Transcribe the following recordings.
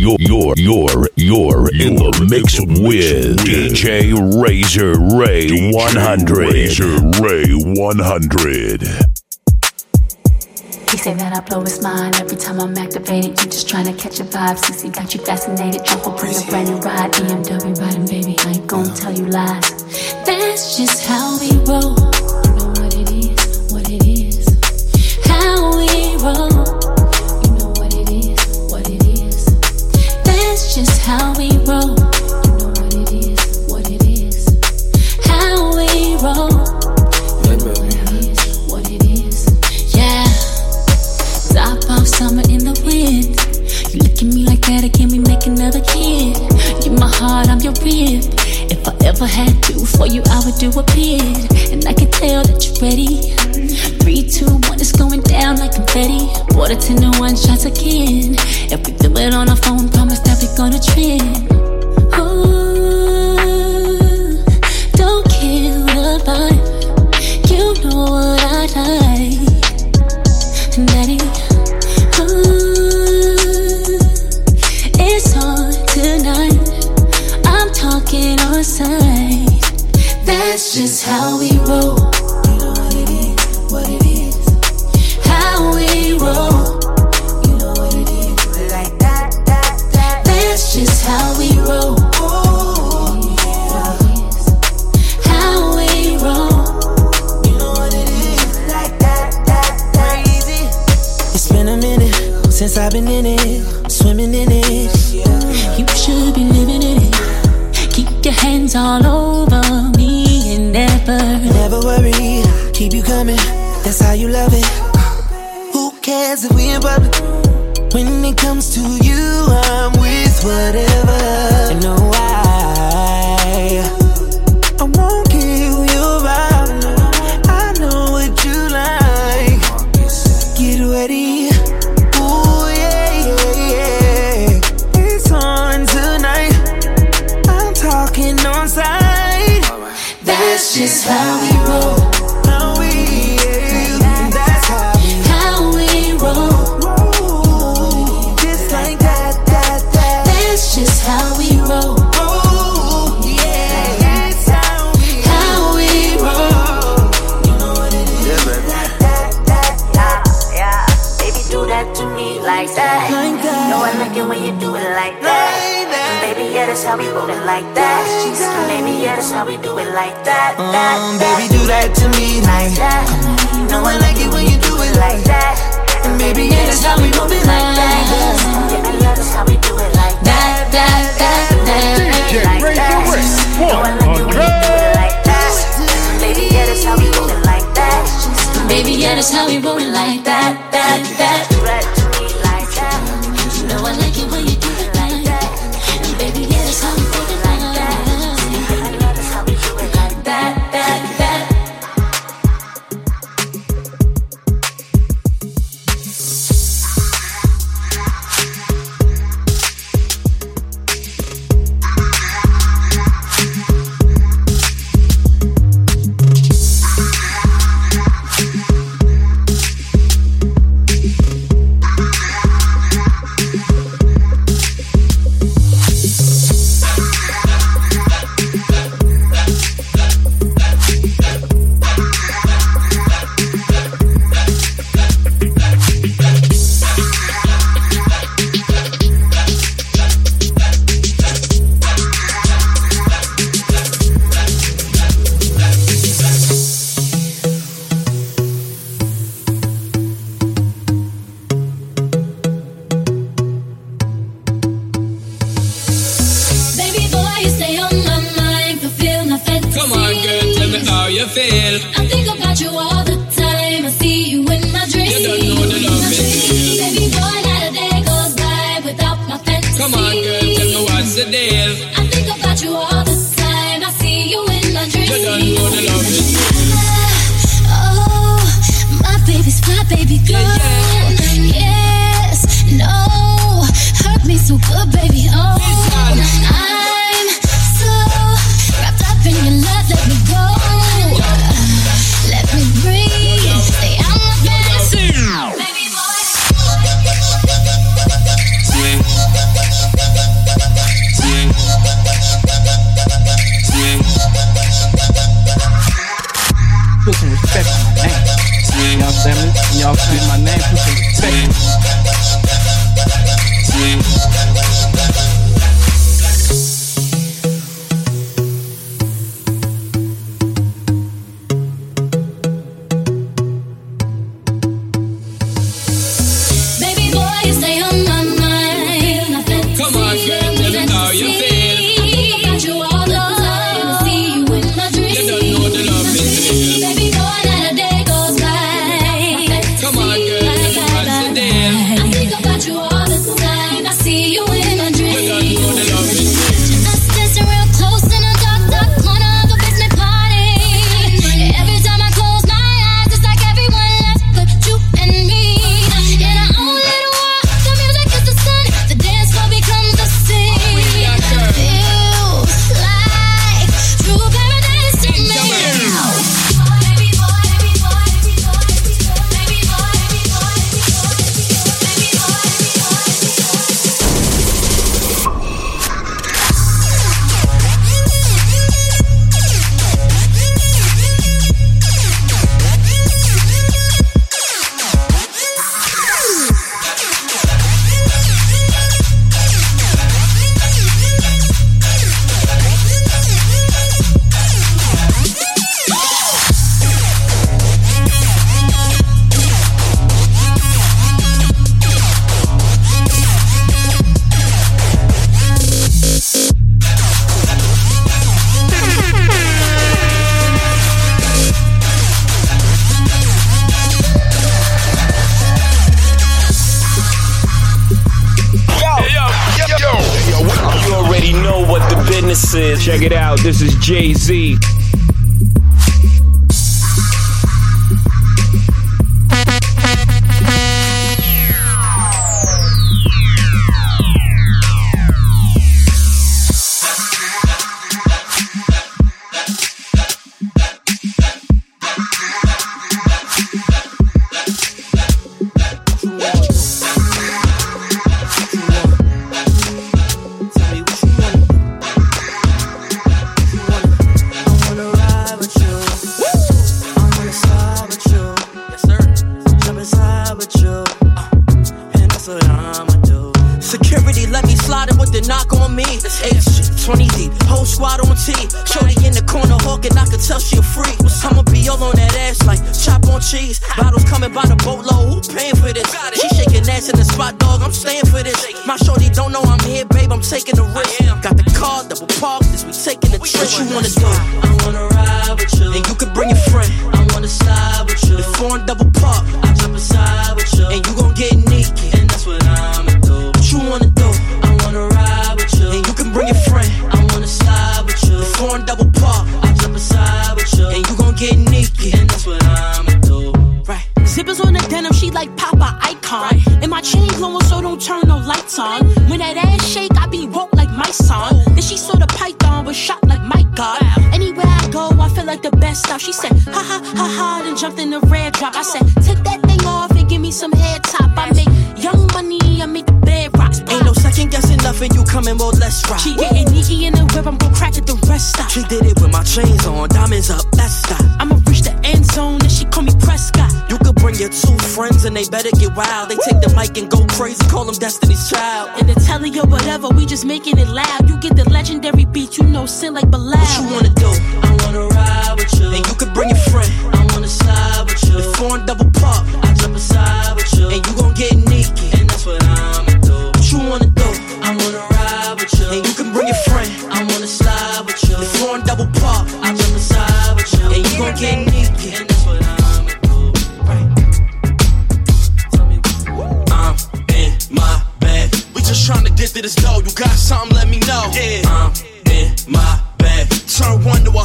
You're, you're, you're, you're in the mix with DJ Razor Ray 100. Razor Ray 100. He say that I blow his mind every time I'm activated. You just trying to catch a vibe since he got you fascinated. Your whole brand brand new ride, BMW riding, baby. I ain't gonna tell you lies. That's just how we roll. You know what it is, what it is, how we roll. how we roll. You know what it is, what it is. How we roll. You know what it is, what it is. Yeah. Top off summer in the wind. You look at me like that we make another kid. You my heart, I'm your. If I ever had to for you, I would do a bid. And I can tell that you're ready. Three, two, one, it's going down like confetti. Water to to one shots again. Every but on the phone, promise that we gonna trend. Ooh, don't kill the vibe. You know what I like, Ooh, it's on tonight. I'm talking on. That's just how. That's how we rollin' like that. Jay Z.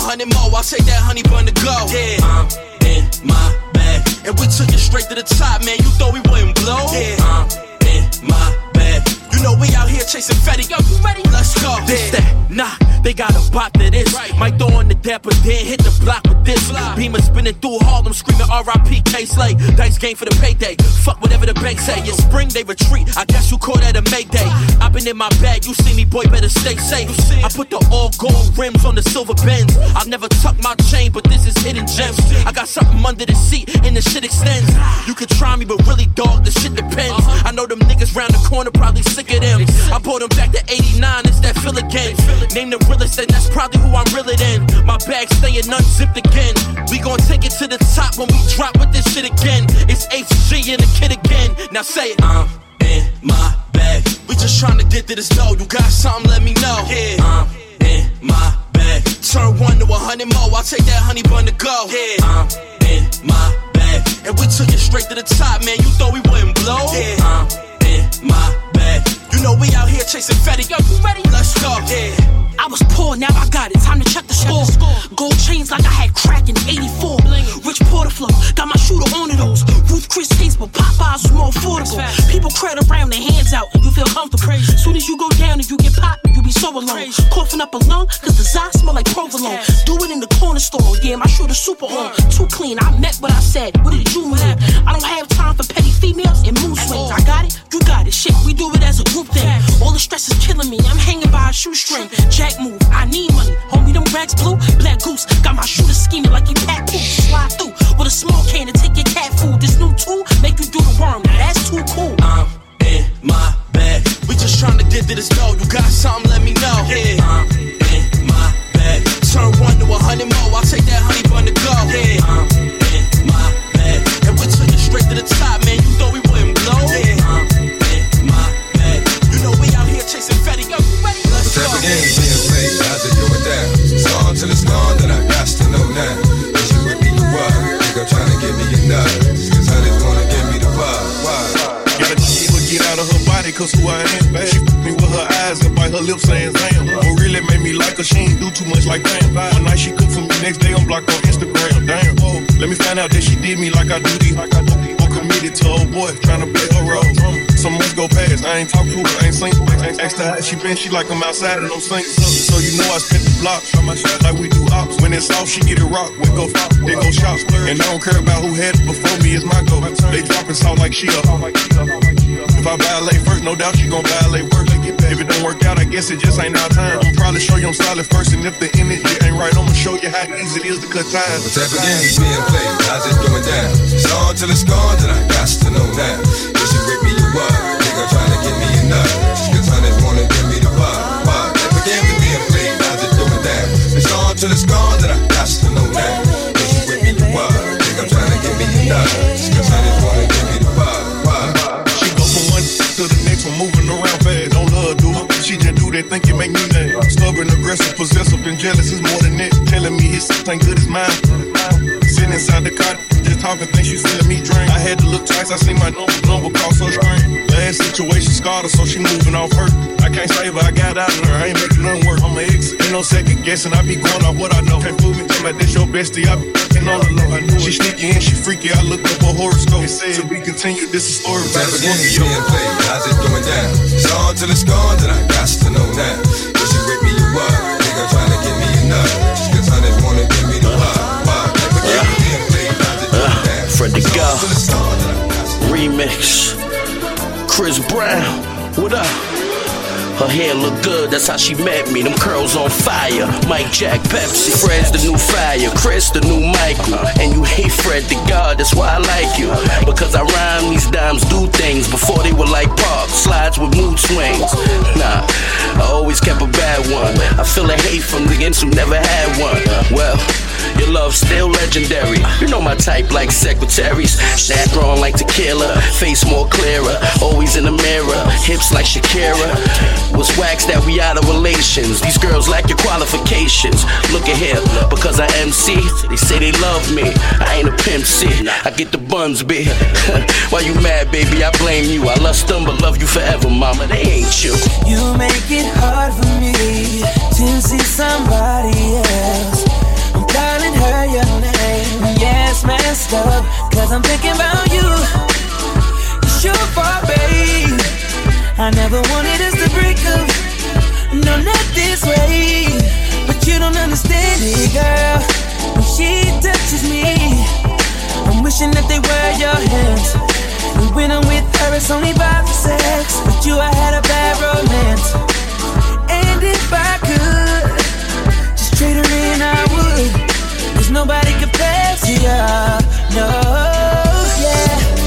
hundred more. I'll take that honey bun to go. Yeah. I'm in my bag. And we took it straight to the top, man. You thought we wouldn't blow? Yeah. I'm in my know we out here chasing fatty. Yo, you ready? Let's go. This that, nah, they got a bot to this. Might throw on the dapper, then hit the block with this. Beamer spinning through Harlem, screaming R.I.P. K Slay. Dice game for the payday. Fuck whatever the bank say. In spring they retreat. I guess you call that a Mayday. I been in my bag, you see me, boy, better stay safe. I put the all gold rims on the silver bends. I've never tucked my chain, but this is hidden gems. I got something under the seat, and the shit extends. You could try me, but really, dog, the shit depends. Uh-huh. I know them niggas round the corner probably sick of them. I brought them back to 89, it's that feel again. Name the realest, and that's probably who I'm realer in. My bag staying unzipped again. We gon' take it to the top when we drop with this shit again. It's HG and the kid again. Now say it. I'm in my bag. We just tryna get to this dough. You got something, let me know. Yeah. I'm in my bag. Turn one to a hundred more. I'll take that honey bun to go. Yeah. I'm in my bag. And we took it straight to the top, man. You thought we wouldn't blow? Yeah. I'm in my bag. You know we out here chasing fatty. Yo, you ready? Let's go. Yeah. I was poor, now I got it. Time to check the score. Gold chains like I had crack in 84. Rich Porter flow, got my shooter on of those. Ruth Chris taste, but Popeyes was more affordable. People crowd around, their hands out, and you feel comfortable. Soon as you go down and you get popped, you be so alone. Coughing up a lung, cause the Zod smell like provolone. Do it in the corner store, yeah, my shooter super on. Too clean, I met what I said. What did you mean? I don't have time for petty females and mood swings. I got it, you got it. Shit, we do it as a group thing. All the stress is killing me. I'm hanging by a shoestring. Jack move, I need money. Homie, them racks blue. Black goose, got my shooter scheming like he pack poop. Slide through with a small can to take your cat food. This new tool make you do the worm. Now that's too cool. I'm in my bag. We just tryna get to this dough. You got something, let me know. Yeah. I'm in my bag. Turn one to a hundred more. I'll take that honey bun to go. Yeah. I'm in my bag. And we took it straight to the top, man. You thought we wouldn't blow? Yeah. I'm in my bag. You know we out here chasing fatty. Yo, you ready? Let's go. Know now. You I'm trying to give me nut. Cause honey's gonna give me the vibe. Why? It to her, get out of her body, cause who I am, bad. She me with her eyes and bite her lips saying, damn. What really made me like her, she ain't do too much like damn. One night she cooked for me, next day I'm blocked on Instagram. Damn. Let me find out that she did me like I do. Like I do these. To old boy, trying to play her role. Uh, Some months go past, I ain't talk to her, I ain't seen her. Asked her how she been, she like I'm outside and I'm sinking. So, so you know I spent the block, like we do ops. When it's off, she get it rock. We go, then go shots. And I don't care about who had it before me, it's my go. They dropping salt like she up. If I violate first, no doubt she gon' violate worse. If it don't work out, I guess it just ain't our time. I'm probably show you I'm solid first, and if the energy ain't right, I'ma show you how easy it is to cut ties. What type of game is being played? How's it going down? It's on till it's gone, then I got to know now. If she rip me, you up. Nigga trying to get me enough. Cause honey wanna give me the vibe. Vibe. Type of game is being played. How's it going down? It's on till it's gone, then I ain't good as mine. Sitting inside the car, just talking, think she selling me drink. I had to look twice, I seen my number, number cross so screen. Last situation scarred her, so she moving off her. I can't save her, I got out of her, I ain't making nothing work. I'm an ex, ain't no second guessing, I be going off what I know. Can't fool me, tell me this your bestie, I be fucking on the low. I knew she sneaky and she freaky, I looked up a horoscope. It said to be continued, this is story about of game Scorpio. being played. How's it going down? It's on till it's gone, then I got to know now. If she rip me, you up. Nigga trying to get me enough. Honey wanna give me the vibe. Vibe. Type of game is being played. How's it going down? Fred the It's on God. till it's gone, then I got to Remix. Chris Brown, what up? Her hair look good, that's how she met me. Them curls on fire. Mike Jack Pepsi. Fred's the new fire, Chris the new Michael. And you hate Fred the God, that's why I like you. Because I rhyme these dimes do things before they were like pop slides with mood swings. Nah, I always kept a bad one. I feel a hate from the niggas who never had one. Well, your love's still legendary. You know my type like secretaries. Strong like tequila, face more clearer. Always in the mirror, hips like Shakira. Was wax that we out of relations. These girls lack your qualifications. Look at here, because I MC, they say they love me. I ain't a pimp C. I get the buns big. Why you mad, baby? I blame you. I lust them, but love you forever, mama. They ain't you. You make it hard for me to see somebody else. Her your name. Messed up. Cause I'm thinking about you. It's your fault, babe. I never wanted us to break up. No, not this way. But you don't understand it, girl. When she touches me, I'm wishing that they were your hands. And when I'm with her, it's only about the sex. With you, I had a bad romance. And if I could, just trade her in, I would. Nobody compares to you. No, yeah.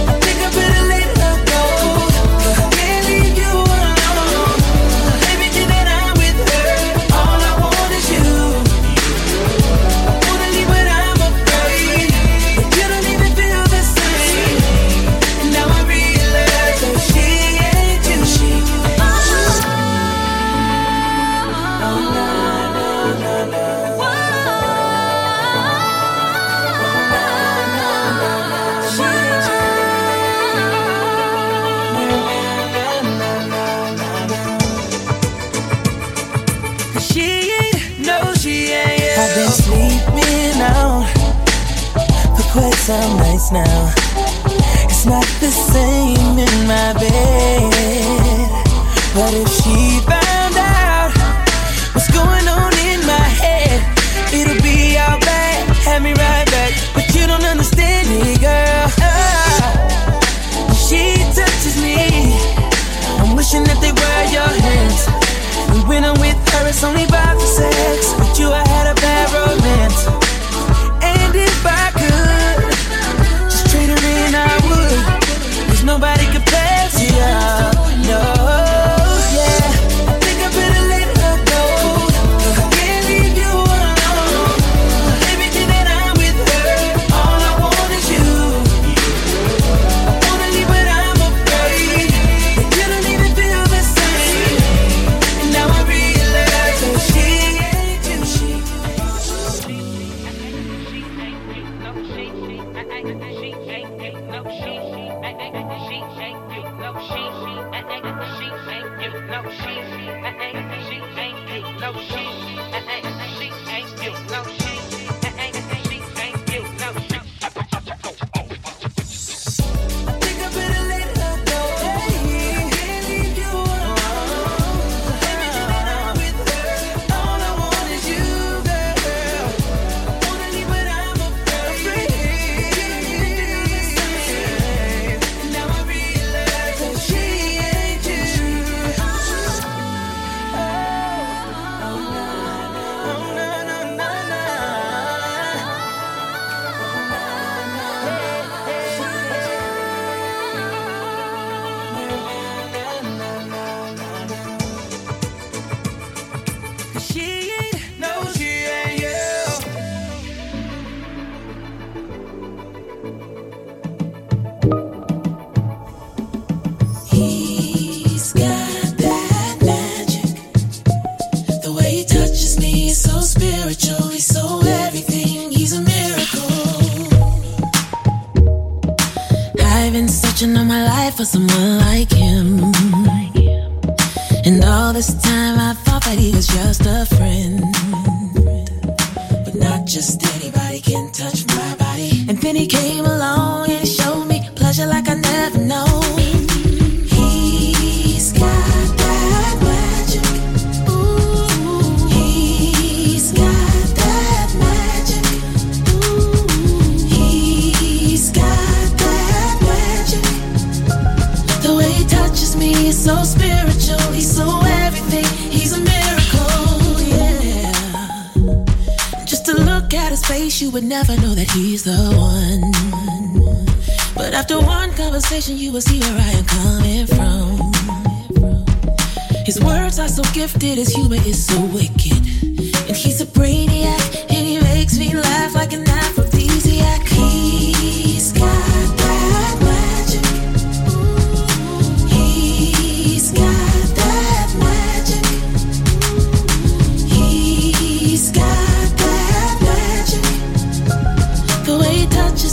Some nights now. It's not the same in my bed. But if she found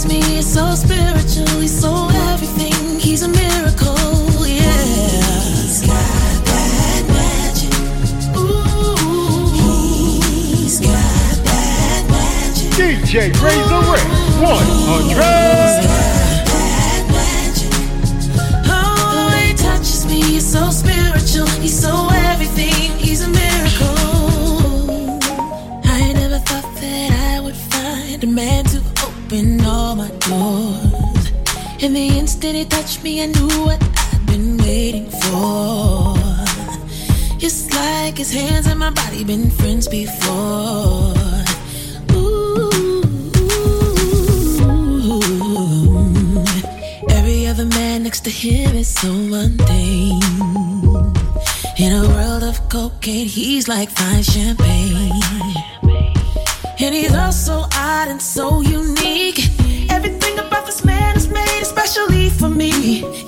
me so spiritual. He's so everything. He's a miracle. Yeah. He's got that magic. Ooh. He's got that magic. DJ Razor Ray 100. And the instant he touched me, I knew what I'd been waiting for. It's like his hands and my body been friends before. Ooh. Every other man next to him is so mundane. In a world of cocaine, he's like fine champagne. And he's also odd and so unique. Me.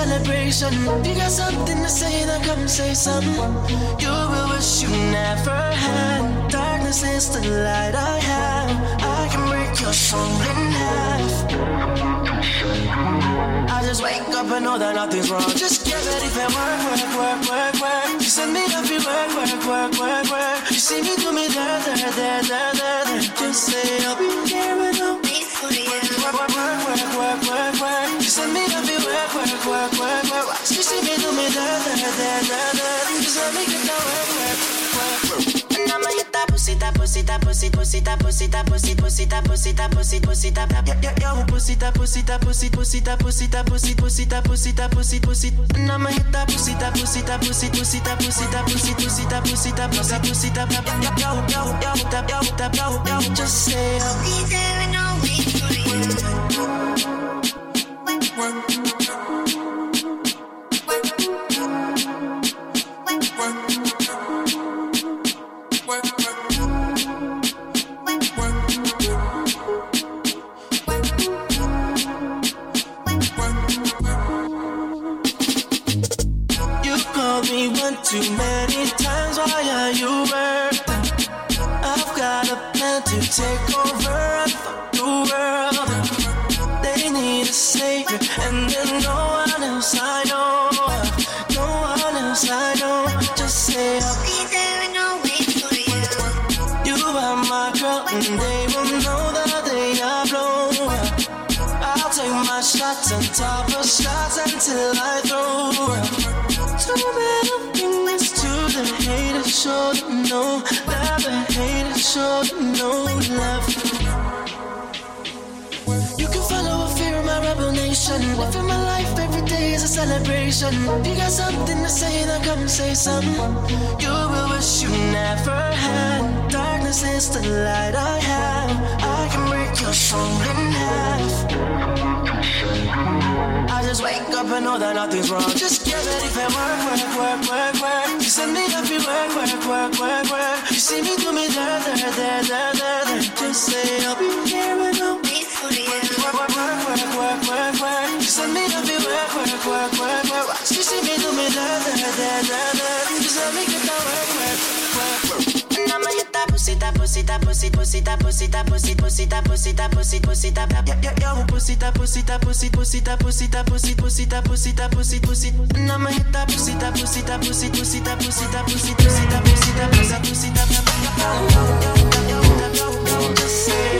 Celebration. If you got something to say, then come say something. You will wish you never had. Darkness is the light I have. I can break your soul in half. I just wake up and know that nothing's wrong. Just get ready for work, work, work, work, work. You send me up, you work, work, work, work, work. You see me do me there, there, there, there, there, there. Just say I'll be there wait for you. Work, work, work, work, work, work, work. You send me up, work, work, work, work, work. You see me do me there, there, there, there, there. Just let me get that work, work, work. And I'ma hit that pussy, that pussy, that pussy, pussy, that pussy, that pussy, pussy, that pussy, that pussy, pussy, that yeah, yeah, yeah, pussy, that pussy, that pussy, pussy, that pussy, that pussy, pussy, that pussy, that pussy, pussy. And I'ma hit that pussy, that pussy, that pussy, pussy, that pussy, that pussy, pussy, that pussy, that pussy, pussy, that yeah, yeah, yeah, yeah, yeah, that yeah, that yeah, yeah. Just say oh, I'll be there and I'll wait for fire, shots until I throw. Too bad bring this to the haters, show them no that the haters show them no love. You can follow a fear of my rebel nation. Living my life every day is a celebration. You got something to say, then come say something. You will wish you never had. Darkness is the light I have. I can break your soul in half. I just wake up and know that nothing's wrong. Just get ready for work, work, work, work, work. You send me up, you work, work, work, work, work. You see me do me there, there, there, there, there, there. Just say I'll be here and I'll wait for you. Work, work, work, work, work, work. You send me up, you work, work, work, work, work. You see me do me there, there, there. Just let me get that work, work, work, work. And I'ma hit that pussy, that pussy, that pussy, pussy, that pussy, that pussy, pussy, that pussy, that pussy, pussy, that yeah, yeah, yeah, pussy, that pussy, that pussy, pussy, that pussy, that pussy, pussy, that pussy, that pussy, pussy. And I'ma hit that pussy, that pussy, that pussy, pussy, that pussy, that pussy, pussy, that pussy, that pussy, that pussy, that Lyrically,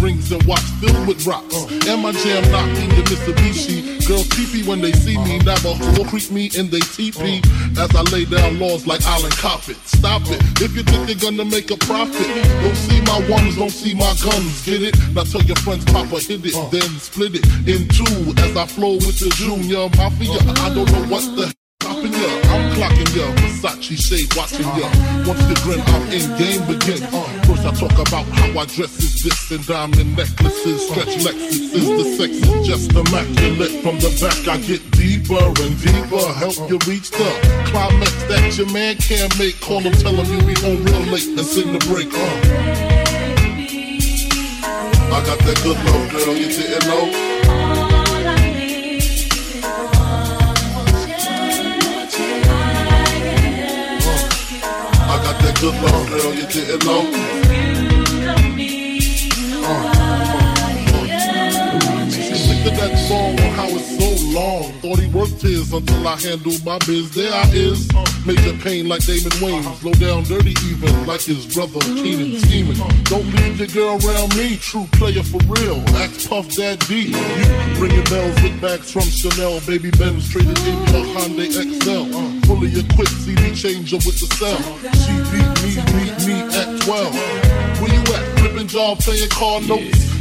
Rings and watch filled with rocks. And my jam knocking the Mitsubishi. Girls peepee when they see me. Navajo creep me in they teepee. As I lay down laws like Island Coppet. Stop it. If you think you're gonna make a profit, don't see my ones, don't see my guns. Get it? Now tell your friends, Papa hit it, then split it in two. As I flow with the junior mafia. I don't know what the stopping ya. Clocking ya. Versace shade watching ya. Once the grin, I'm in game begin. First I talk about how I dress is this and diamond necklaces, stretch Lexus is the sex is just immaculate. From the back I get deeper and deeper, help you reach the climax that your man can't make. Call him, tell him you be home real late and send the break. Uh. I got that good love, girl, you didn't know. Got that girl, you didn't know. Of that song on how it's so long. Thought he worked his until I handled my biz. There I is, major pain like Damon Wayne. Slow down dirty even like his brother Keenan scheming. Don't leave your girl around me, true player for real. Act Puff Dad D. You ringing bells with bags from Chanel. Baby Ben's traded in your Hyundai XL. Fully equipped CD changer with the cell. She beat me, beat me at 12. Where you at? Flipping job, playing car notes.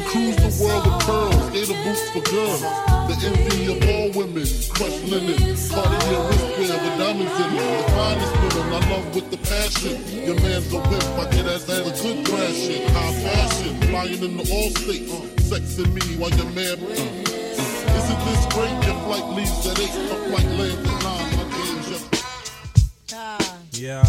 Can cruise the world with pearls, gator boots for girls. The envy of all women, crushed linen, Cartier wristwear with diamonds in it. The finest women I love with the passion. Your man's a whip, I get as a good thrashing. High fashion, flying in the all states, sexing me while your man. Uh, isn't this great? Your flight leaves at eight, my flight lands at nine. My game's just Yo,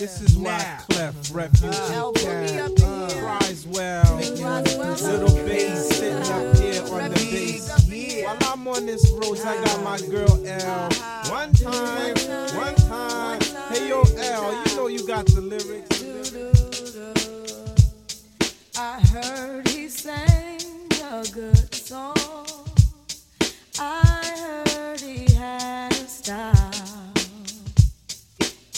this is why Clef refugee camp. Uh, Criswell, little bass sitting up here on the bass. While I'm on this road, I got my girl L. One time, one time. Hey yo, L, you know you got the lyrics. I heard he sang a good song. I heard he had a style.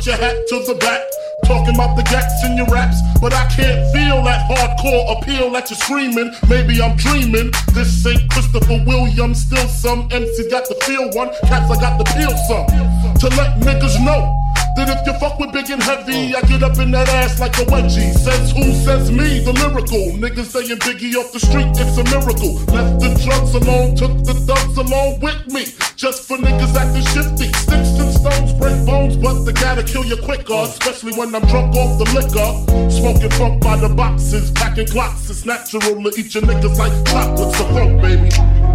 with your hat to the back. Talking about the gaps in your raps, but I can't feel that hardcore appeal that you're screaming. Maybe I'm dreaming. This ain't Christopher Williams, still some MC got the feel one. Cats, I got the peel some. To let niggas know that if you fuck with big and heavy, mm. I get up in that ass like a wedgie. Says who? Says me, the lyrical. Niggas saying Biggie off the street, it's a miracle. Left the drugs alone, took the thugs along with me. Just for niggas acting shifty. Sticks but they gotta kill you quicker. Especially when I'm drunk off the liquor. Smoking funk by the boxes, packing clocks. It's natural to eat your niggas like chocolates. The funk, baby.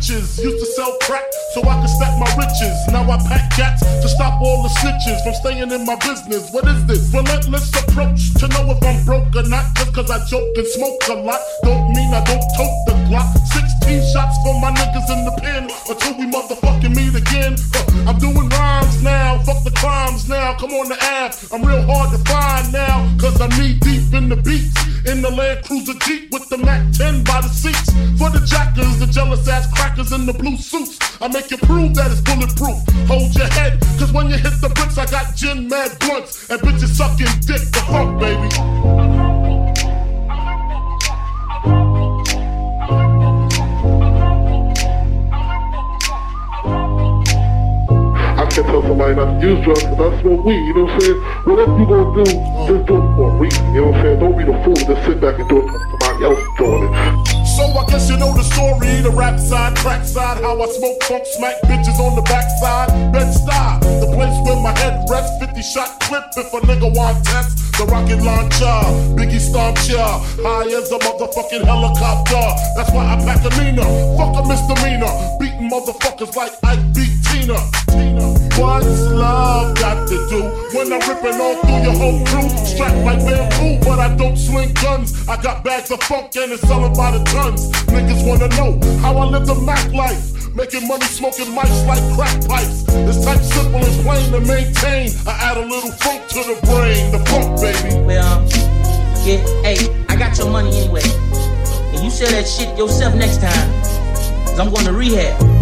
Bitches. Used to sell crack so I could stack my riches. Now I pack cats to stop all the snitches from staying in my business. What is this? Relentless approach to know if I'm broke or not. Just cause I joke and smoke a lot, don't mean I don't tote the Glock. 16 15 shots for my niggas in the pen until we motherfucking meet again. Uh, I'm doing rhymes now, fuck the crimes now. Come on the app, I'm real hard to find now, cause I'm knee deep in the beats. In the Land Cruiser Jeep with the Mac 10 by the seats. For the jackers, the jealous ass crackers in the blue suits. I make you prove that it's bulletproof. Hold your head, cause when you hit the bricks, I got gin mad blunts and bitches sucking dick the funk, baby. I can't tell somebody not to use drugs because I smoke weed, you know what I'm saying? Whatever you gonna do, just do it for a reason, you know what I'm saying? Don't be the fool to sit back and do it for somebody else doing it. So I guess you know the story, the rap side, crack side, how I smoke funk, smack bitches on the backside. Bed-Stuy, the place where my head rests, 50 shot clip if a nigga want test. The rocket launcher, Biggie stomp ya, high as a motherfucking helicopter. That's why I pack a Nina, fuck a misdemeanor, beating motherfuckers like Ike beat Tina. Tina. What's love got to do when I'm ripping all through your whole crew? Strapped like bamboo, but I don't sling guns. I got bags of funk and it's selling by the tons. Niggas wanna know how I live the Mac life. Making money smoking mice like crack pipes. It's type simple and plain to maintain. I add a little funk to the brain, the funk baby. Well, yeah, hey, I got your money anyway. And you sell that shit yourself next time. Cause I'm going to rehab.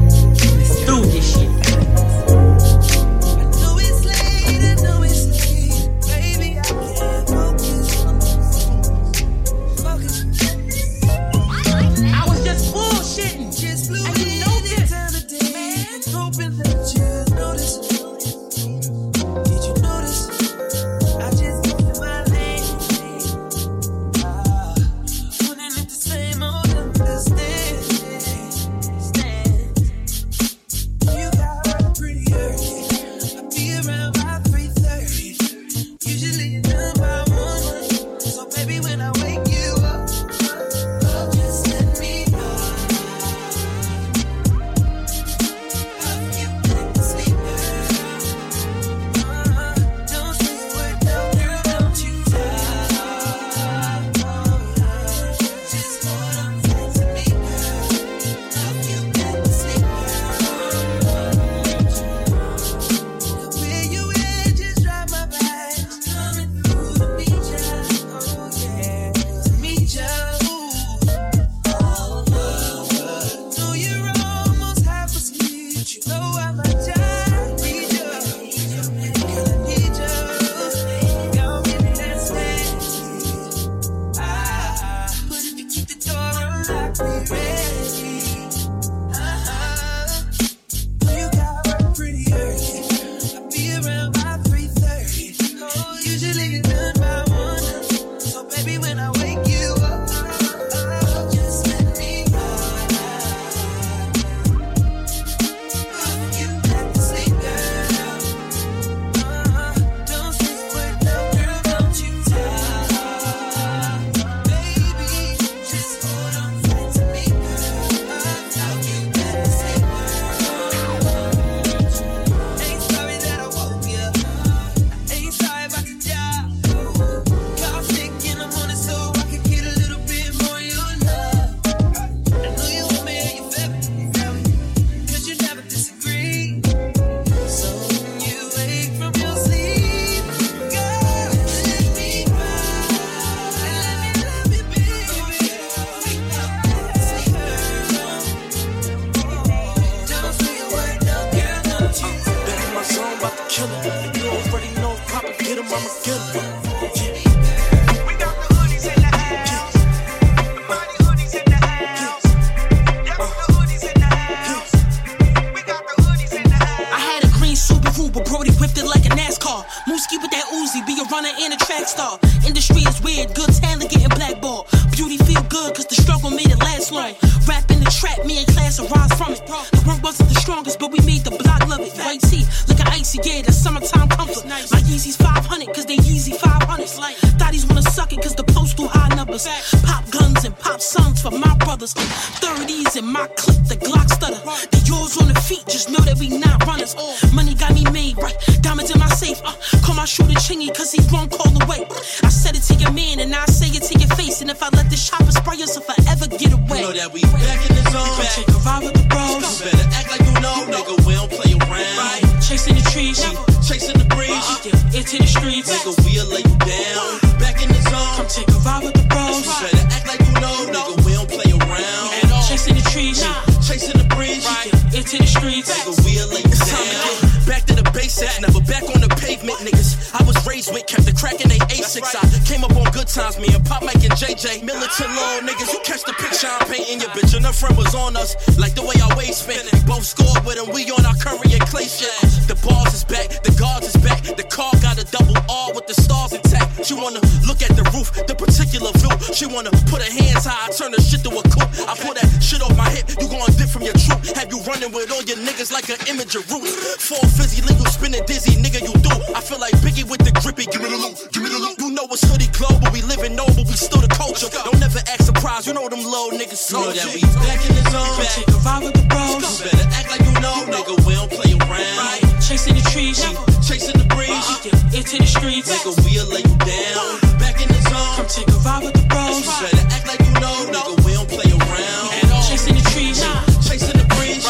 Legal spinning dizzy, nigga, you do. I feel like Biggie with the grippy. Give me the loot, give me the loot. You know it's hoodie global, we living noble, we still the culture. Don't never act surprised, you know them low niggas know that we back in the zone. Come take a ride with the bros. You better act like you know, nigga. We don't play around. Right. Chasing the trees. Chasing the breeze. Uh-uh. Yeah, into the streets. Nigga, we'll lay you down. Uh-uh. Back in the zone. Come take a ride with the bros. You better act like you know, nigga. We don't play around. Chasing the trees. Chasing the breeze.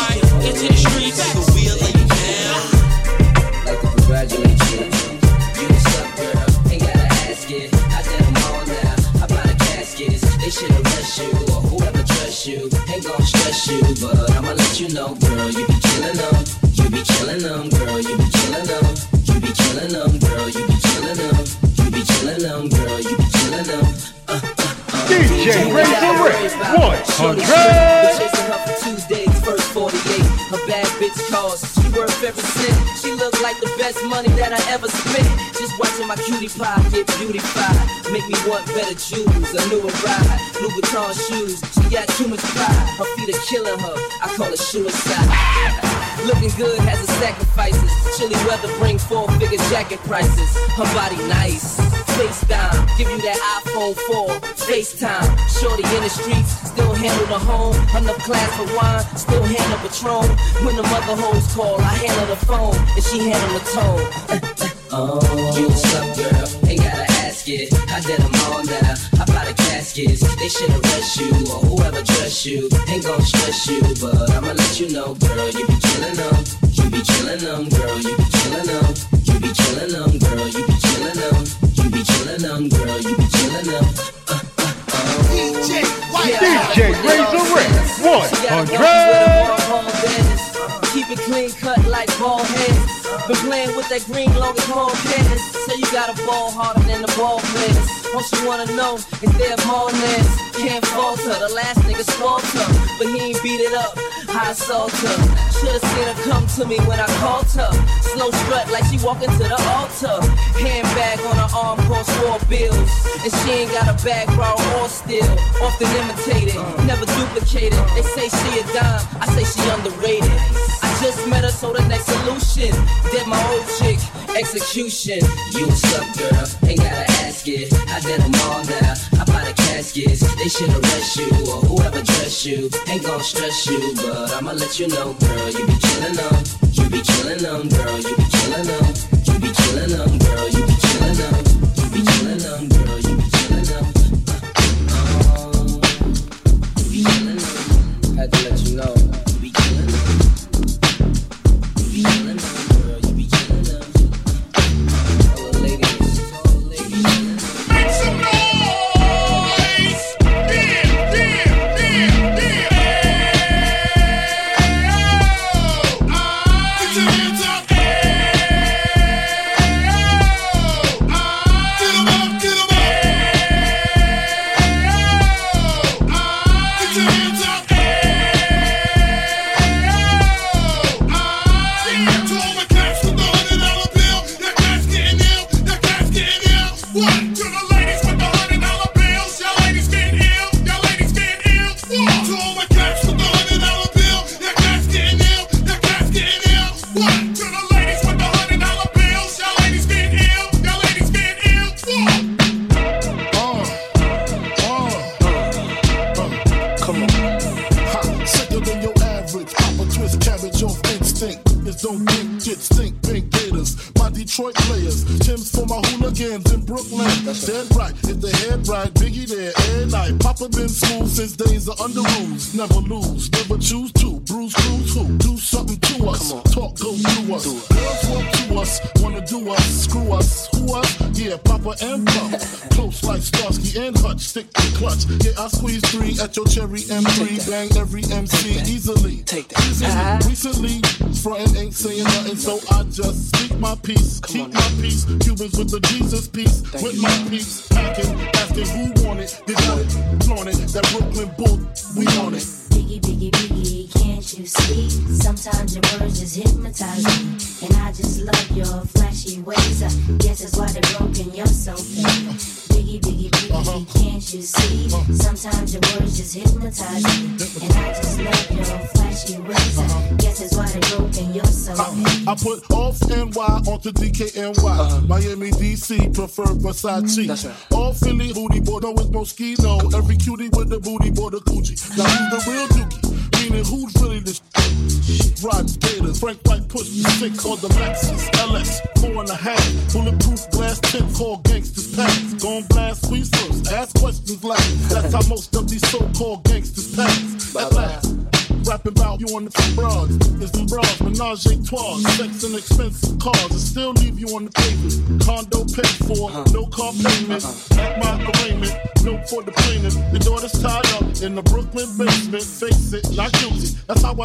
Into the streets. Nigga, we'll lay stress you, but I'ma let you know, girl. You be killing them. You be killing them, girl. You be killing them. You be killing them, girl. You be killing them. You be killing them, girl. You be killing them. Uh, uh, uh. DJ Razor Rick, 100. Chasing her for first 48. Her bad bitch calls, she worth every cent. She look like the best money that I ever spent. Just watching my cutie pie get beautified. Make me want better jewels, a newer ride. Louboutin shoes, she got too much pride. Her feet are killing her, I call it suicide. Looking good has its sacrifices. Chilly weather bring four figure jacket prices. Her body nice. FaceTime, give you that iPhone 4. FaceTime, shorty in the streets, still handle the home. Enough class for wine, still handle Patron. When the mother hoes call, I handle the phone, and she handle the tone. Uh, uh, oh, you what's up, girl? Ain't gotta ask it. I did them all now. I buy the caskets. They should arrest you or whoever dress you. Ain't gon' stress you, but I'ma let you know, girl. You be killing them. You be killing them, girl. You be killing them. You be killing them, girl. You be killing them. You be killing them, girl. You be killing them. Uh, uh, uh. DJ Razor Rick, 100. Keep it clean cut like ball heads. Been playing with that green long as long pants. So you got a ball harder than the ball players. Don't you wanna know if they're ballness? Can't falter. The last nigga falter, but he ain't beat it up. High salter. Should've seen her come to me when I called her. Slow strut like she walking to the altar. Handbag on her arm cost four bills. And she ain't got a bag borrow or steal. Often imitated, never duplicated. They say she a dime, I say she underrated. I just met her, so the next solution. Did my old chick, execution. You what's up, girl? Ain't gotta ask it. I did them all now. I buy the caskets. They should arrest you or whoever dress you. Ain't gon' stress you, but I'ma let you know, girl. You be killing them. You be killing them, girl. You be killing them. You be killing them, girl. You be killing them. You be killing them, girl. You be killing uh-huh. them. Had to let you know. Versace. Mm. That's right. All Philly booty boy, no, Moschino. Every cutie with the booty, boy, the coochie. Now, the real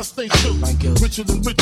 Must stay true. Richer than rich.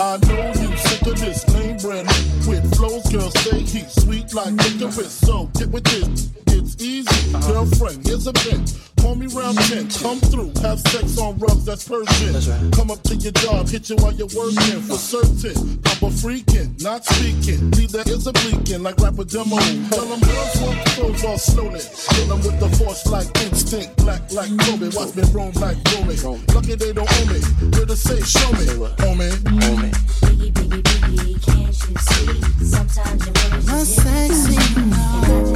I know you sick of this lame brand with flows, girl say he sweet like licorice. So get with this, it's easy. Girlfriend here's a bitch. Call me round 10, come through, have sex on rugs, that's Persian. Come up to your job, hit you while you're working for certain but freaking, not speaking, neither is a bleaking like rapper demo. Tell them girls want clothes all slowly. Kill them with the force like instinct, black like Kobe. Watch me roam like Romy. Lucky they don't own me. Where to say show me. Homie. me. Biggie, biggie, biggie, can't you see? Sometimes your words are sexy.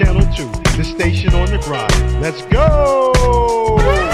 Channel 2, the station on the grind. Let's go!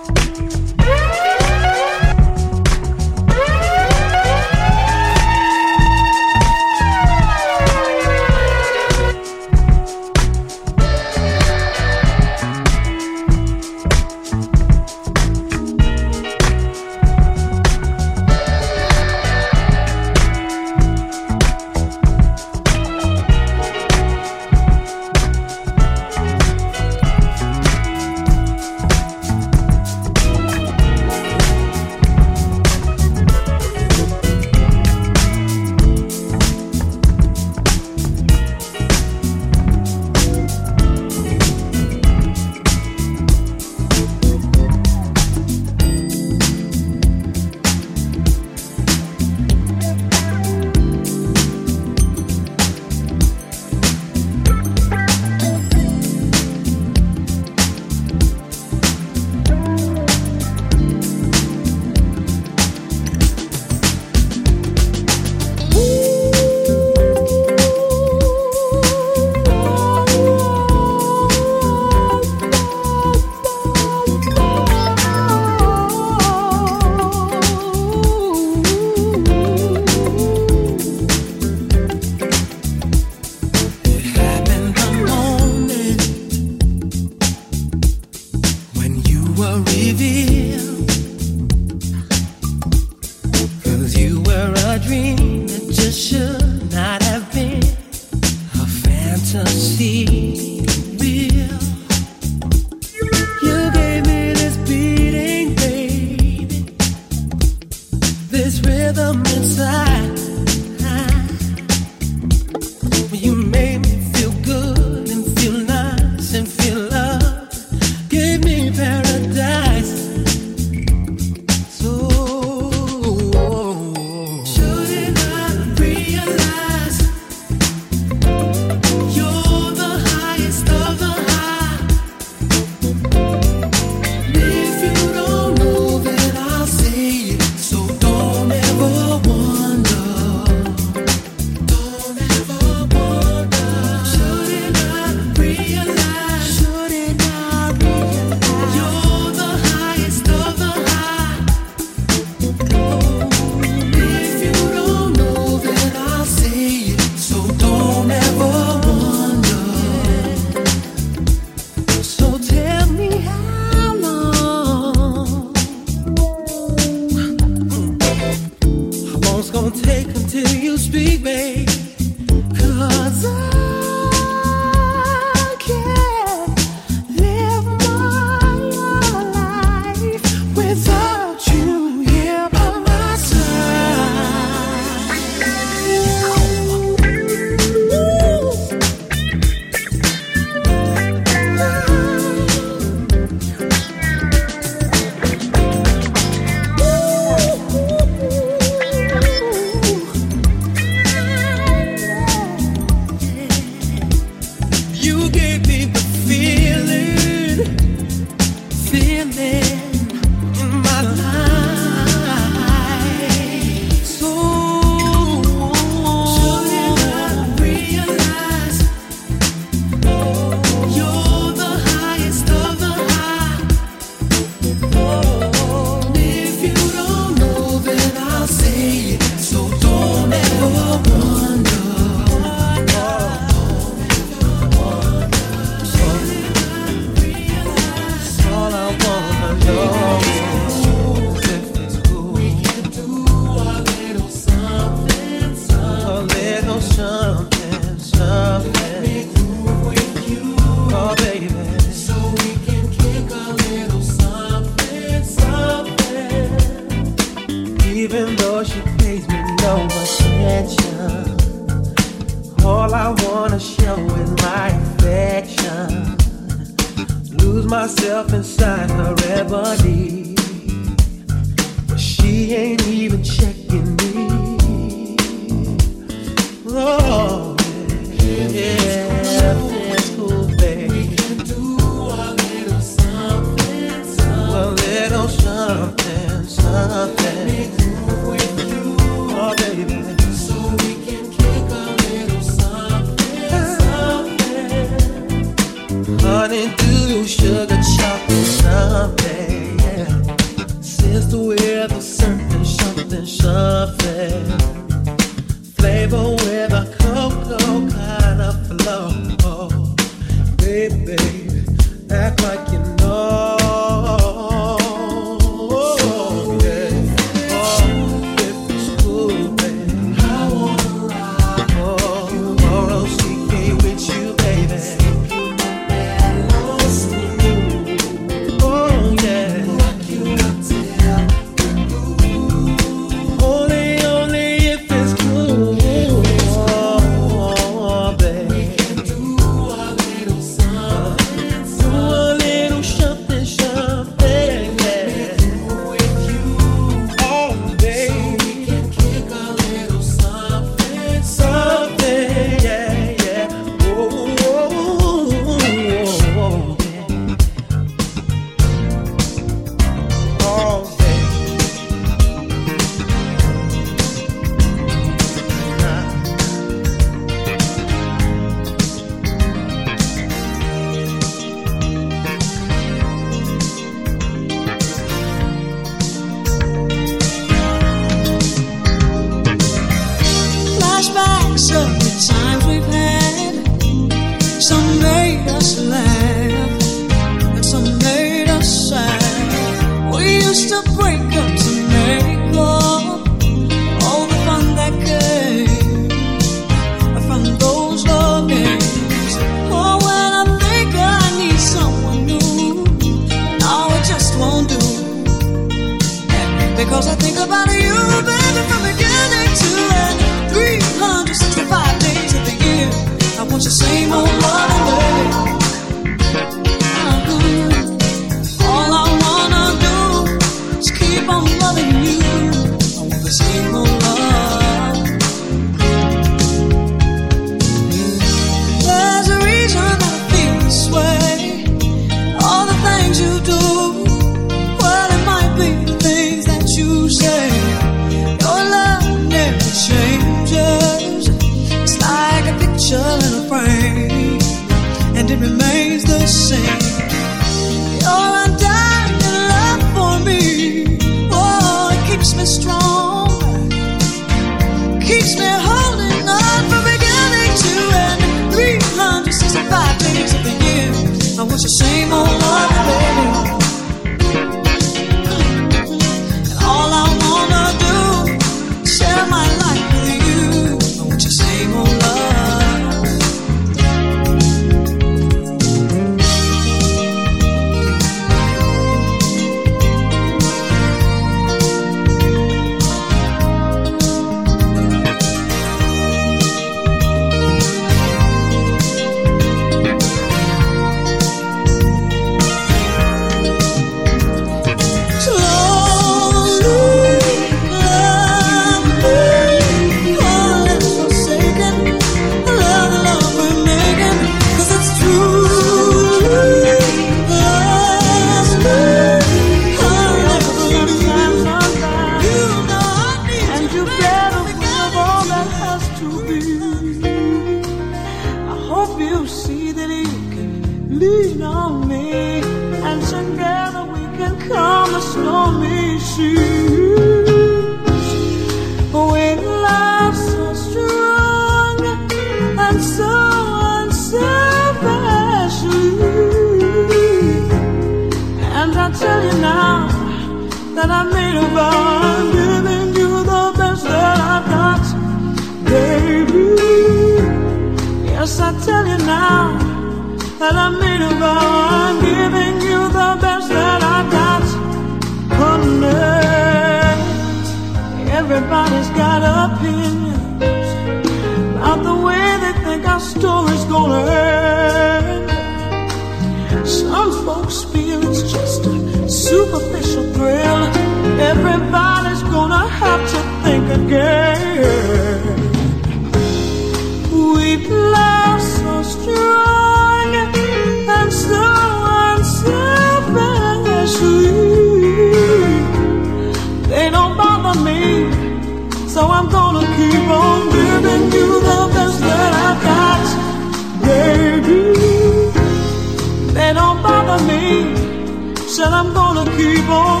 vivo.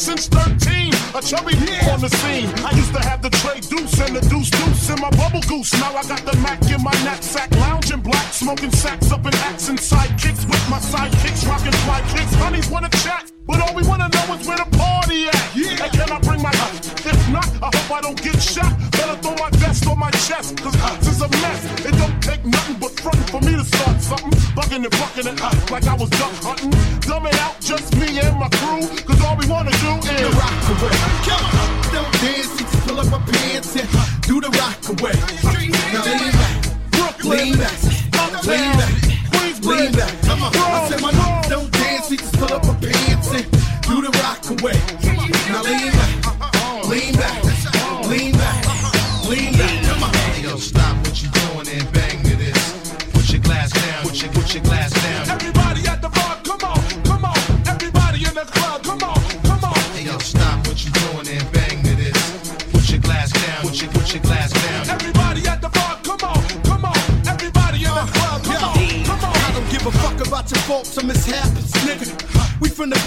Since 13, a chubby yeah. on the scene. I used to have the tray deuce and the deuce deuce in my bubble goose. Now I got the Mac in my knapsack, lounging black, smoking sacks up in hats and sidekicks with my sidekicks, rocking fly kicks. Honeys wanna chat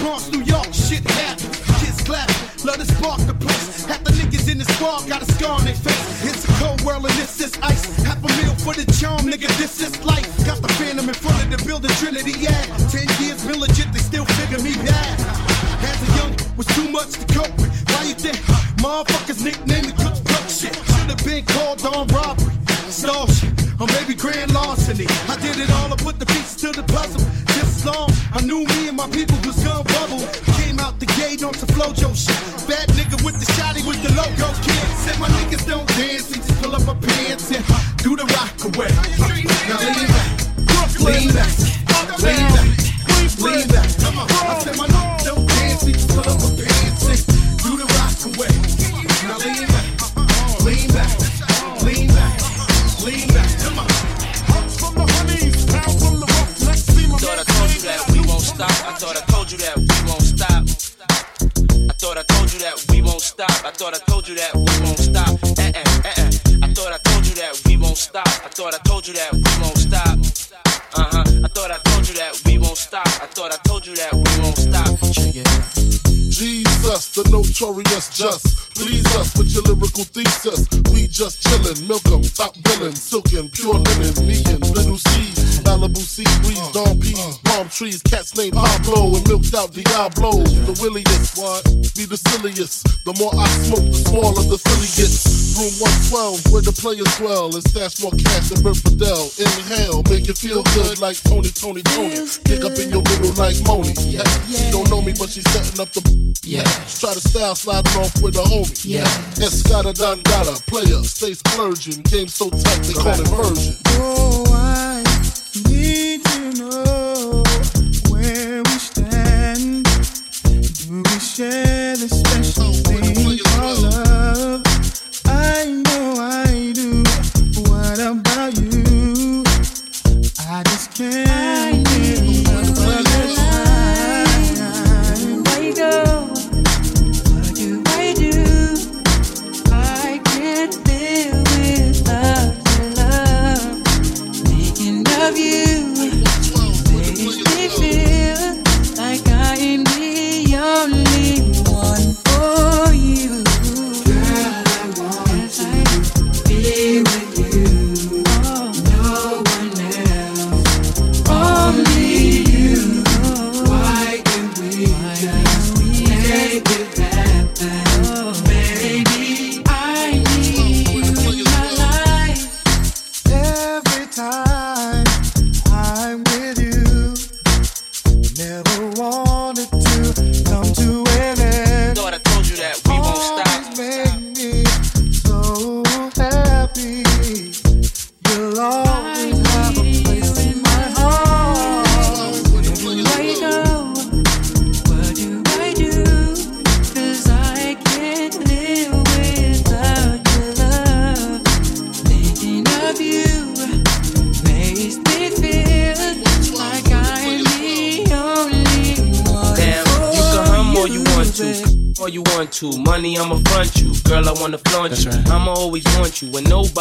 Bronx, New York, shit happens. Kids clap, love to spark the place. Half the niggas in the squad got a scar on their face. Out Diablo. The williest, what? Be the silliest. The more I smoke, the smaller the silly gets. Room 112, where the players dwell, and stash more cash than Bert Fidel. Inhale, make you feel good like Tony, Tony, Tony. Pick up in your middle like Moni. Yeah. She don't know me, but she's setting up the. Yeah. Try to style sliding off with a homie. Yeah. Escada Dangada, player, stay splurging. Game so tight, they call it version. Oh, time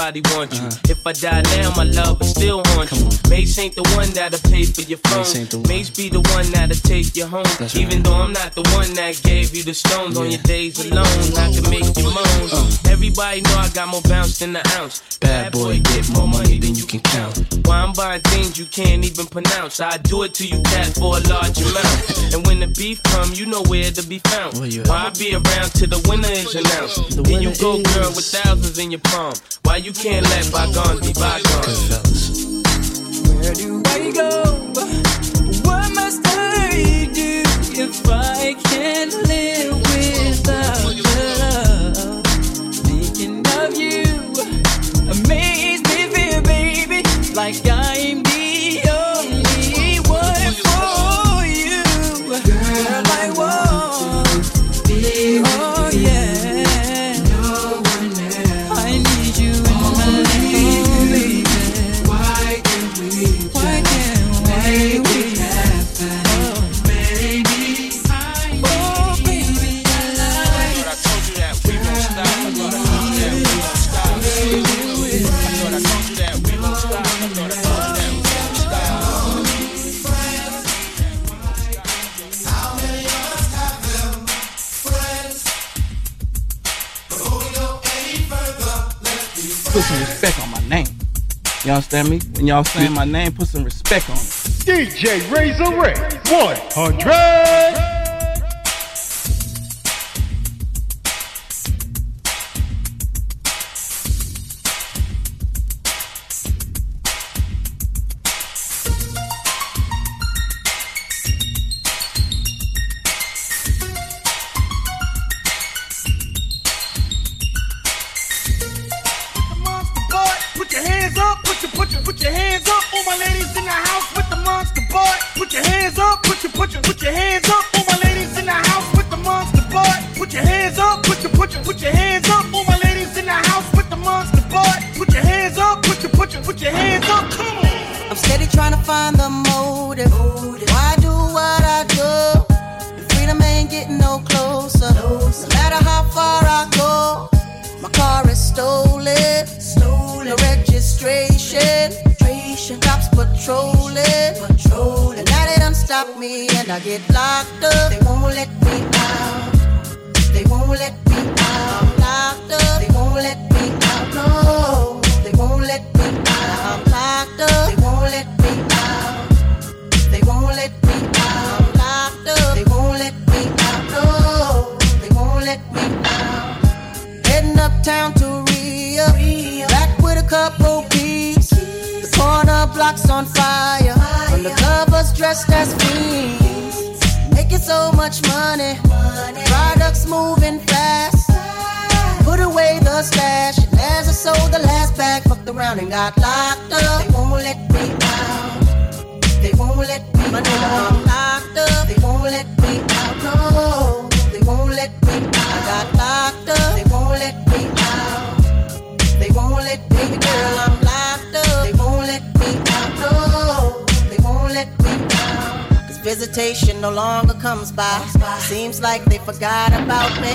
nobody you. If I die now, my love will still. Mase ain't the one that'll pay for your phone. Mase be the one that'll take you home. Even though I'm not the one that gave you the stones on your days alone, I can make you moan. Uh. Everybody know I got more bounce than the ounce. Bad boy, get more money than you can count. Why I'm buying things you can't even pronounce. I do it to you, cat, for a large amount. And when the beef come, you know where to be found. Why I be around till the winner is announced. then you go, girl, with thousands in your palm. Why you can't let bygones be bygones? Where do I go? What must I do if I can't live without You understand me? When y'all saying my name, put some respect on it. DJ Razorray 100. Registration. Cops patrolling. Patrolling. Now they done stop me and I get locked up. They won't let me out. They won't let me out. I'm locked up. They won't let me out. No. They won't let me out. I'm locked up. They won't let me out. They won't let me out. I'm locked up. They won't let me out. No. They won't let me out. Heading uptown to Rio. Back with a couple blocks on fire. Undercovers dressed as fiends. Making so much money. Products moving fast. Put away the stash. And as I sold the last bag, fucked around and got locked up. They won't let me out. They won't let me out. I'm locked up. They won't let me out. Visitation no longer comes by. Seems like they forgot about me.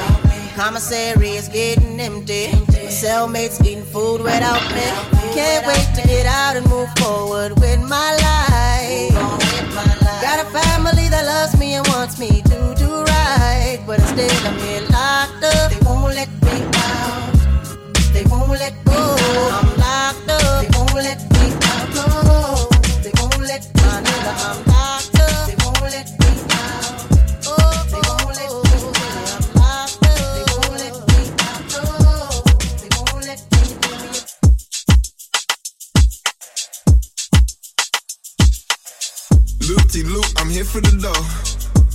Commissary is getting empty. My cellmates eating food without me. Can't wait to get out and move forward with my life. Got a family that loves me and wants me to do right. But instead I'm here locked up. They won't let me out. They won't let go. Loopty loop, I'm here for the dough.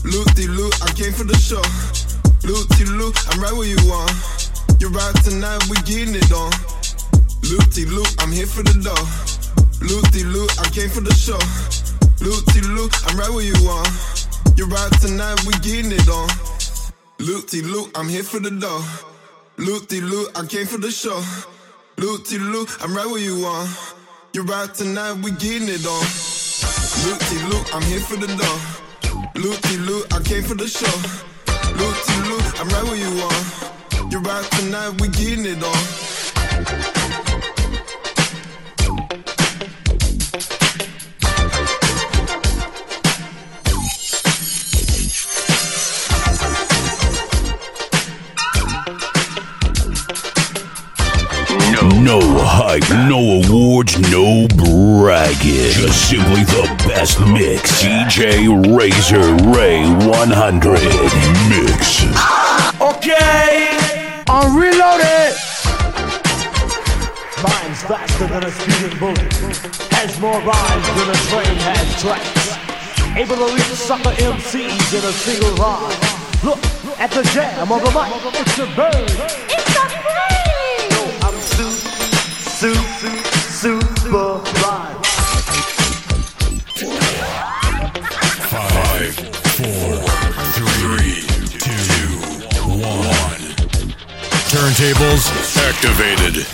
Loopty loop, I came for the show. Loopty loop, I'm right where you are. You're right tonight, we're getting it on. Loopty loop, I'm here for the dough. Loopty loop, I came for the show. Loopty loop, I'm right where you are. You're right tonight, we getting it on. Loopty loop, I'm here for the dough. Loopty loop, I came for the show. Loopty loop, I'm right where you are. You're right tonight, we getting it on. Loopty loop, I'm here for the dough. Loopty loop, I came for the show. Loopty loop, I'm right where you are. You're right tonight, we getting it on. No hype, no awards, no bragging. Just simply the best mix. DJ Razor Ray 100 mix. Okay, I'm reloaded. Mine's faster than a speeding bullet. Has more rhymes than a train has tracks. Able to reach sucker MCs in a single rhyme. Look at the jam on the mic. It's a bird. It's a bird. Su, su, super rhyme. Five, four, three, two, one. Turntables activated.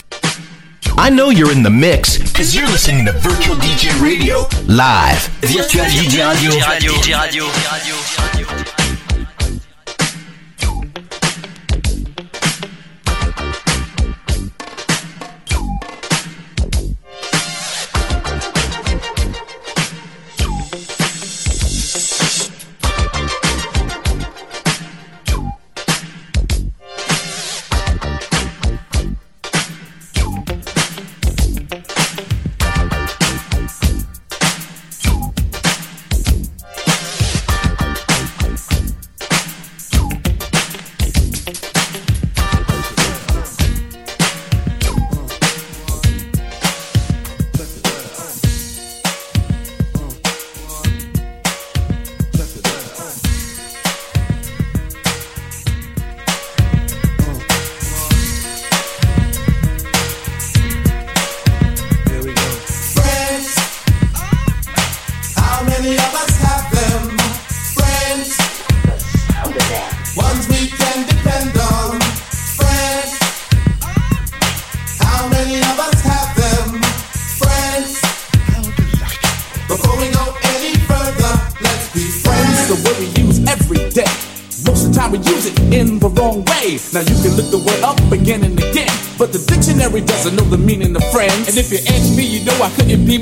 I know you're in the mix because you're listening to Virtual DJ Radio live. Virtual DJ Radio. DJ Radio. of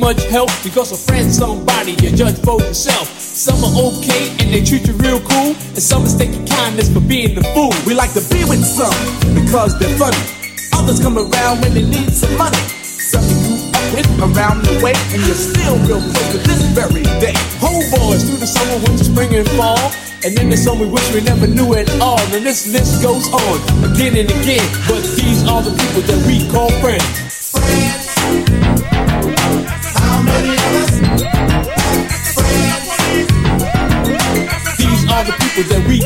much help because a friend's somebody you judge for yourself. Some are okay and they treat you real cool, and some mistake your kindness for being the fool. We like to be with some because they're funny. Others come around when they need some money. Some you up with around the way, and you're still real close to this very day. Whole boys through the summer, winter, spring, and fall. And then there's some we wish we never knew at all. And this list goes on again and again. But these are the people that we call friends.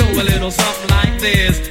Go a little something like this.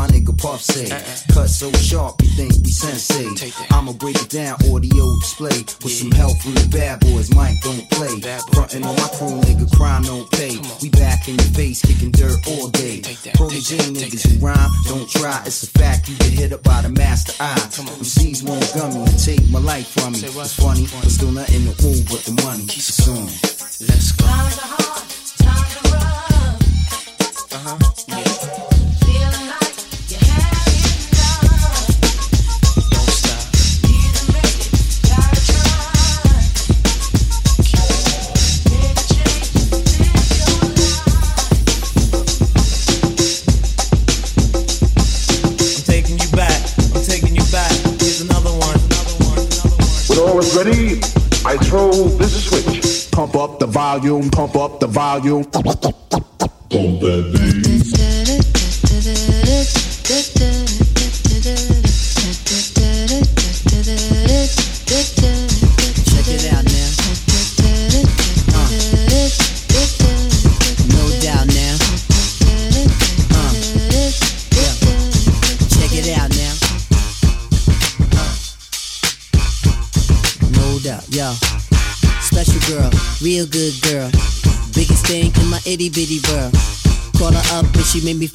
My nigga Puff said. Cut so sharp, you think we sensei. I'ma break it down, audio display. With some help from the bad boys, Mike don't play. Frontin' on my crew, nigga, crime don't pay. We back in your face, kicking dirt all day. Protege niggas who rhyme, don't try. It's a fact, you get hit up by the master eye. MCs won't gun me and take my life from me. It's funny, but still nothing to move but the money. So soon. Let's go. I'm volume, pump up the volume. Pump that bass.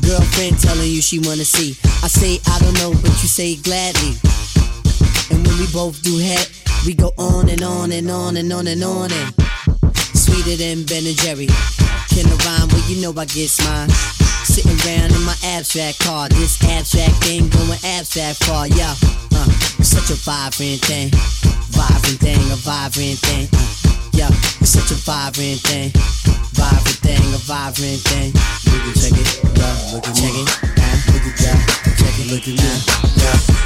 Girlfriend telling you she wanna see. I say I don't know, but you say gladly. And when we both do head, we go on and on and on and on and on and sweeter than Ben and Jerry. Can I rhyme? Well, you know I get mine. Sitting around in my abstract car. This abstract thing going abstract far, yeah. Uh, such a vivrant thing. Vivrant thing, a vivrant thing. Uh, yeah, it's such a vivrant thing. Vivrant thing, a vivrant thing. Look at check it, yeah, look at check it, uh, look at yeah, check it, look at yeah, yeah.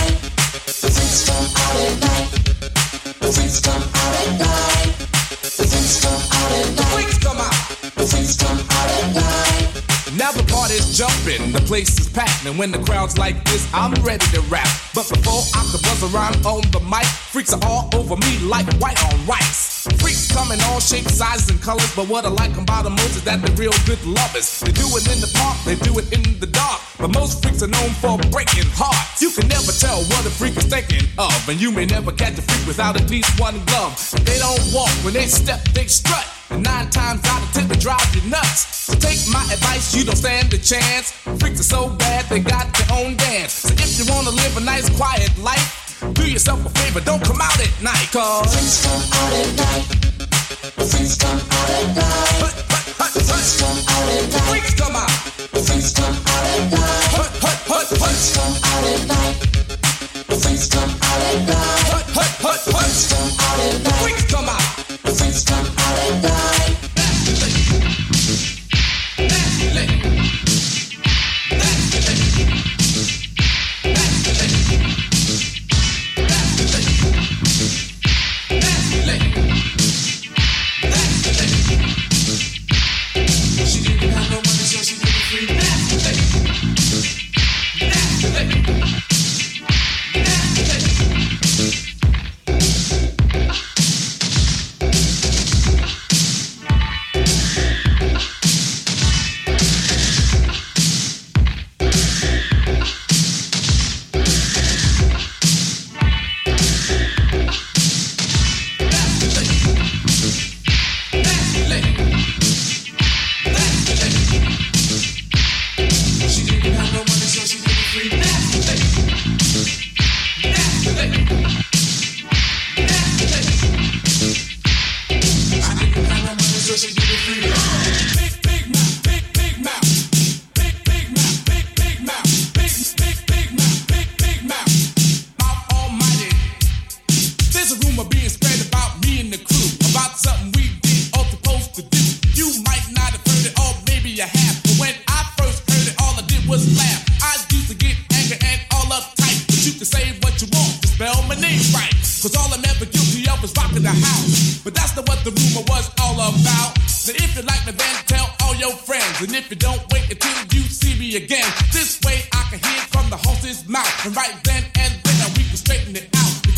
Come out at night. Freaks come out at night. The jumping, the place is packed, and when the crowd's like this, I'm ready to rap. But before I can buzz around on the mic, freaks are all over me like white on rice. Freaks come in all shapes, sizes, and colors, but what I like about them most is that they're real good lovers. They do it in the park, they do it in the dark, but most freaks are known for breaking hearts. You can never tell what a freak is thinking of, and you may never catch a freak without at least one glove. They don't walk, when they step, they strut. Nine times out of ten, they drive you nuts. So take my advice, you don't stand a chance. Freaks are so bad, they got their own dance. So if you wanna live a nice, quiet life, do yourself a favor, don't come out at night. Cause freaks come out at night. Freaks come out at night. Freaks come out at night. Freaks come out. Freaks come out at night. Freaks come out at night. Freaks come out at night. Freaks come out at night.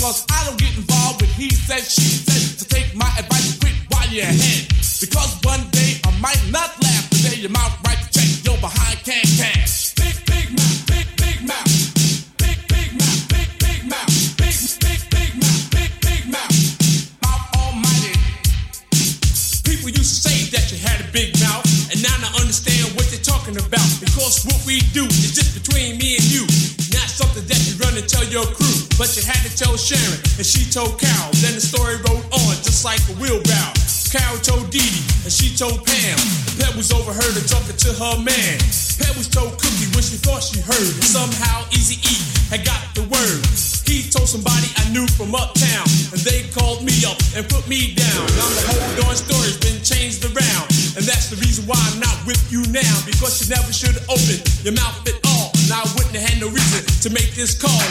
Cause I don't get involved with he said, she said. to her man. Pebbles told Cookie when she thought she heard. Somehow Easy E had got the word. He told somebody I knew from uptown, and they called me up and put me down. Now the whole darn story's been changed around, and that's the reason why I'm not with you now. Because you never should've opened your mouth at all, and I wouldn't have had no reason to make this call.